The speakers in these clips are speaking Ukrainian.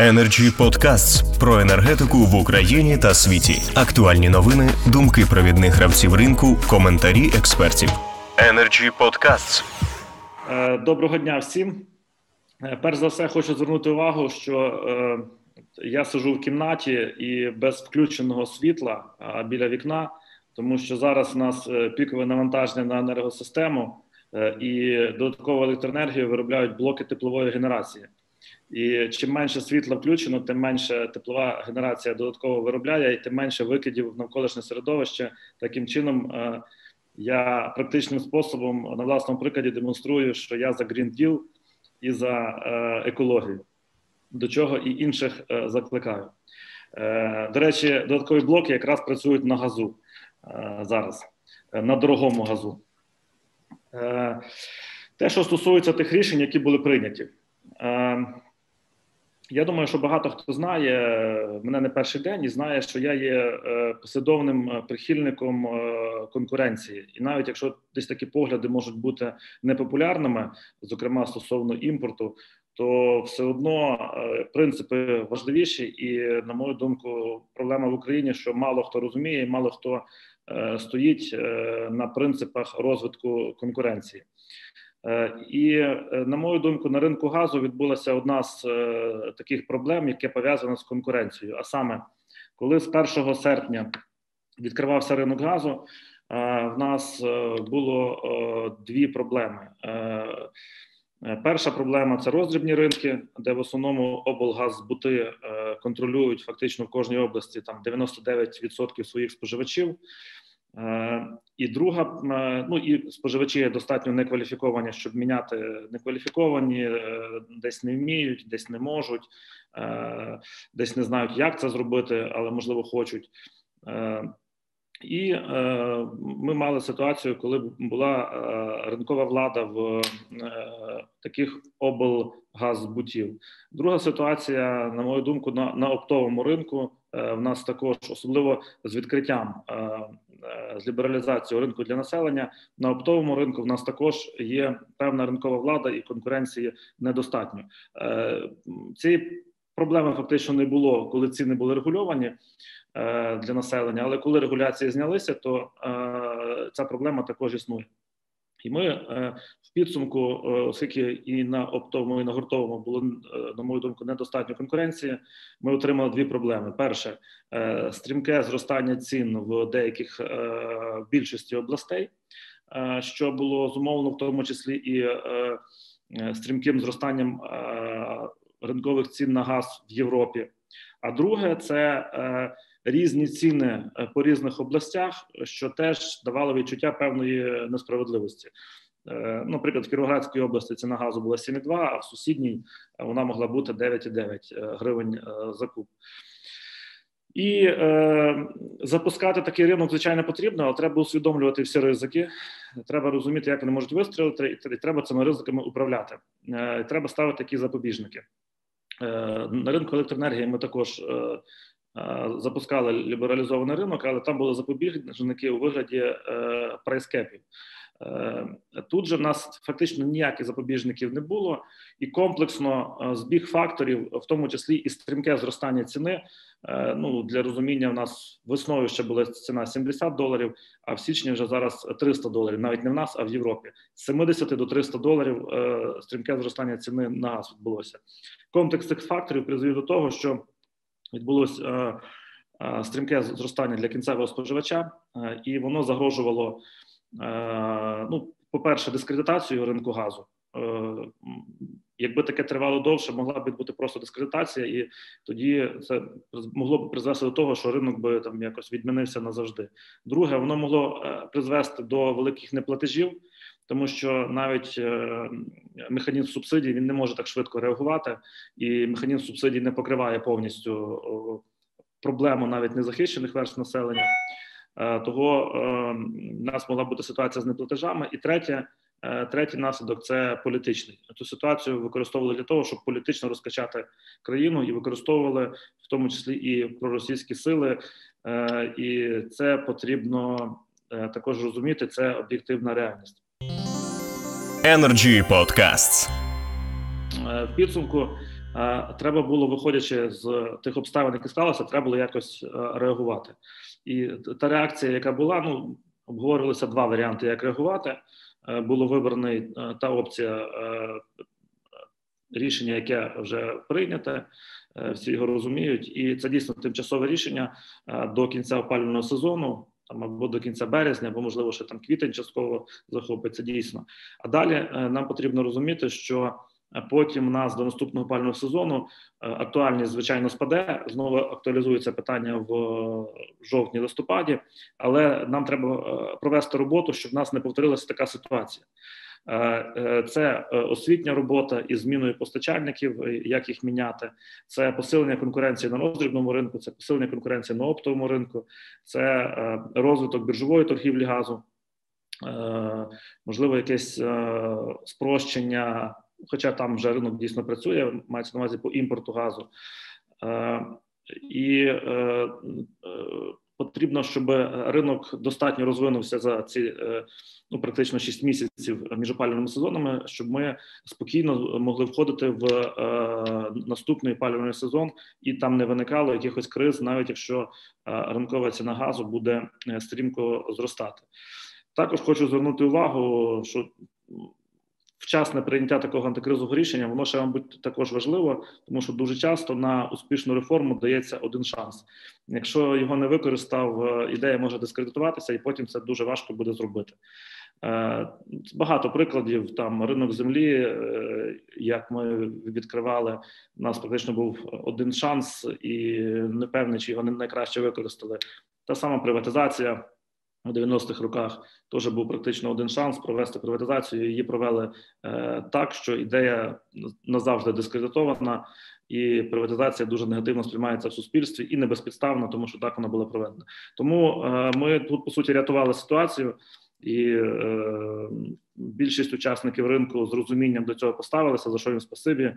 Energy Podcasts про енергетику в Україні та світі. Актуальні новини, думки провідних гравців ринку, коментарі експертів. Energy Podcasts. Е, доброго дня всім. Е, перш за все, хочу звернути увагу, що е, я сижу в кімнаті і без включеного світла біля вікна, тому що зараз у нас пікове навантаження на енергосистему і додаткову електроенергію виробляють блоки теплової генерації. І чим менше світла включено, тим менше теплова генерація додатково виробляє, і тим менше викидів в навколишнє середовище. Таким чином, е, я практичним способом на власному прикладі демонструю, що я за Green Deal і за е, екологію, до чого і інших е, закликаю. До речі, додаткові блоки якраз працюють на газу зараз, на дорогому газу. Те, що стосується тих рішень, які були прийняті. Я думаю, що багато хто знає мене не перший день і знає, що я є е, послідовним е, прихильником е, конкуренції, і навіть якщо десь такі погляди можуть бути непопулярними, зокрема стосовно імпорту, то все одно принципи важливіші, і на мою думку, проблема в Україні, що мало хто розуміє, і мало хто стоїть на принципах розвитку конкуренції. Е, і е, на мою думку, на ринку газу відбулася одна з е, таких проблем, яке пов'язана з конкуренцією. А саме, коли з 1 серпня відкривався ринок газу, в нас було дві проблеми. Перша проблема це роздрібні ринки, де в основному облгазбути контролюють фактично в кожній області там 99% своїх споживачів. Е, і друга, е, ну і споживачі достатньо некваліфіковані, щоб міняти некваліфіковані, е, десь не вміють, десь не можуть, десь не знають, як це зробити, але можливо хочуть. І ми мали ситуацію, коли була ринкова влада в таких облгазбутів. Друга ситуація, на мою думку, на на оптовому ринку в нас також особливо з відкриттям з лібералізацією ринку для населення. На оптовому ринку в нас також є певна ринкова влада і конкуренції недостатньо. Е, цієї проблеми фактично не було, коли ціни були регульовані. Е, для населення. Але коли регуляції знялися, то е, ця проблема також існує. І ми е, в підсумку, оскільки і на оптовому, і на гуртовому було, на мою думку, недостатньо конкуренції. Ми отримали дві проблеми: перше стрімке зростання цін в деяких більшості областей, що було зумовлено в тому числі і стрімким зростанням ринкових цін на газ в Європі. А друге, це різні ціни е, по різних областях, що теж давало відчуття певної несправедливості. Е, ну, наприклад, в Кіровоградській області ціна газу була 7,2, а в сусідній вона могла бути 9,9 е, гривень за куб. І е, запускати такий ринок, звичайно, потрібно, але треба усвідомлювати всі ризики. Треба розуміти, як вони можуть вистрілити, і треба цими ризиками управляти. Е, Треба ставити такі запобіжники. Е, На ринку електроенергії ми також е, запускали лібералізований ринок, але там були запобіжники у вигляді е, прайскепів. Е, тут же в нас фактично ніяких запобіжників не було, і комплексно е, збіг факторів, в тому числі і стрімке зростання ціни. Ну для розуміння, в нас весною ще була ціна 70 доларів, а в січні вже зараз 300 доларів. Навіть не в нас, а в Європі. З 70 до 300 доларів стрімке зростання ціни на газ відбулося. Комплекс цих факторів призвів до того, що відбулось е, е, стрімке зростання для кінцевого споживача, е, і воно загрожувало. Ну, по-перше, дискредитацію ринку газу. Якби таке тривало довше, могла б бути просто дискредитація, і тоді це могло б призвести до того, що ринок би там якось відмінився назавжди. Друге, воно могло призвести до великих неплатежів, тому що навіть е, механізм субсидій він не може так швидко реагувати, і механізм субсидій не покриває повністю проблему навіть незахищених верств населення. Е, того е, в нас могла бути ситуація з неплатежами. І третє, третій наслідок це політичний. Цю ситуацію використовували для того, щоб політично розкачати країну, і використовували в тому числі і проросійські сили, і це потрібно також розуміти. Це об'єктивна реальність. Energy Podcasts. Е, в підсумку треба було, виходячи з тих обставин, які склалися, треба було якось реагувати. І та реакція, яка була, ну обговорювалися два варіанти, як реагувати. Було вибраний та опція рішення, яке вже прийняте. Всі його розуміють, і це дійсно тимчасове рішення до кінця опалювального сезону там або до кінця березня, або можливо ще там квітень частково захопиться дійсно. А далі е, нам потрібно розуміти, що е, потім у нас до наступного пального сезону е, актуальність звичайно спаде. Знову актуалізується питання в жовтні листопаді, але нам треба провести роботу, щоб в нас не повторилася така ситуація. Е, е, це е, освітня робота із зміною постачальників, як їх міняти, це посилення конкуренції на роздрібному ринку, це посилення конкуренції на оптовому ринку, це розвиток біржової торгівлі газу, можливо, якесь спрощення, хоча там вже ринок дійсно працює, мається на увазі по імпорту газу. І потрібно, щоб ринок достатньо розвинувся за ці ну практично 6 місяців між опалювальними сезонами, щоб ми спокійно могли входити в е, наступний опалювальний сезон і там не виникало якихось криз, навіть якщо е, ринкова ціна газу буде е, стрімко зростати. Також хочу звернути увагу, що вчасне прийняття такого антикризового рішення, воно ще, мабуть, також важливо, тому що дуже часто на успішну реформу дається один шанс. Якщо його не використав, е, ідея може дискредитуватися, і потім це дуже важко буде зробити. Е, багато прикладів там ринок землі, е, як ми відкривали, у нас практично був один шанс, і не певний, чи його не найкраще використали. Та сама приватизація у 90-х роках теж був практично один шанс провести приватизацію. Її провели е, так, що ідея назавжди дискредитована, і приватизація дуже негативно сприймається в суспільстві і не безпідставно, тому що так вона була проведена. Тому е, ми тут по суті рятували ситуацію і е, більшість учасників ринку з розумінням до цього поставилися. За що їм спасибі,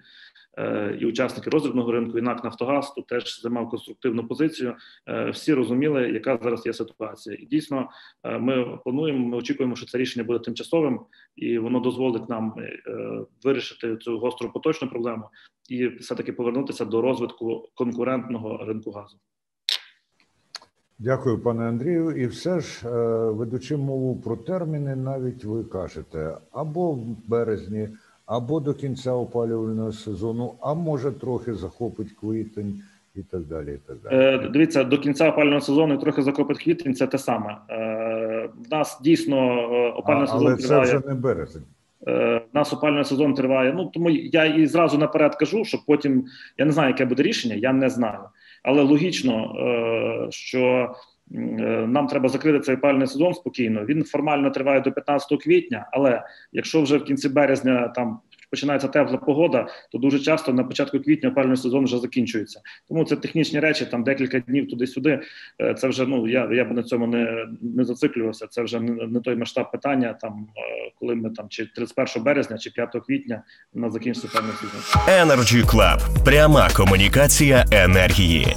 е, і учасники роздрібного ринку, і НАК Нафтогаз тут теж займав конструктивну позицію. Е, всі розуміли, яка зараз є ситуація, і дійсно е, ми плануємо. Ми очікуємо, що це рішення буде тимчасовим, і воно дозволить нам е, вирішити цю гостру поточну проблему і все таки повернутися до розвитку конкурентного ринку газу. Дякую, пане Андрію. І все ж, е, ведучи мову про терміни, навіть ви кажете або в березні, або до кінця опалювального сезону, а може трохи захопить квітень і так далі. І так далі. Е, Дивіться, до кінця опалювального сезону і трохи захопить квітень. Це те саме. Е, В нас дійсно опалювальний сезон але триває. це вже не березень. Е, нас опалювальний сезон триває. Ну тому я і зразу наперед кажу, що потім я не знаю, яке буде рішення, я не знаю але логічно, е, що е, нам треба закрити цей пальний сезон спокійно. Він формально триває до 15 квітня, але якщо вже в кінці березня там починається тепла погода, то дуже часто на початку квітня опальний сезон вже закінчується. Тому це технічні речі, там декілька днів туди-сюди. Е, це вже ну я я б на цьому не не зациклювався. Це вже не, не той масштаб питання. Там коли ми там чи 31 березня, чи 5 квітня на закінчиться певний сезон. Energy Club. пряма комунікація енергії.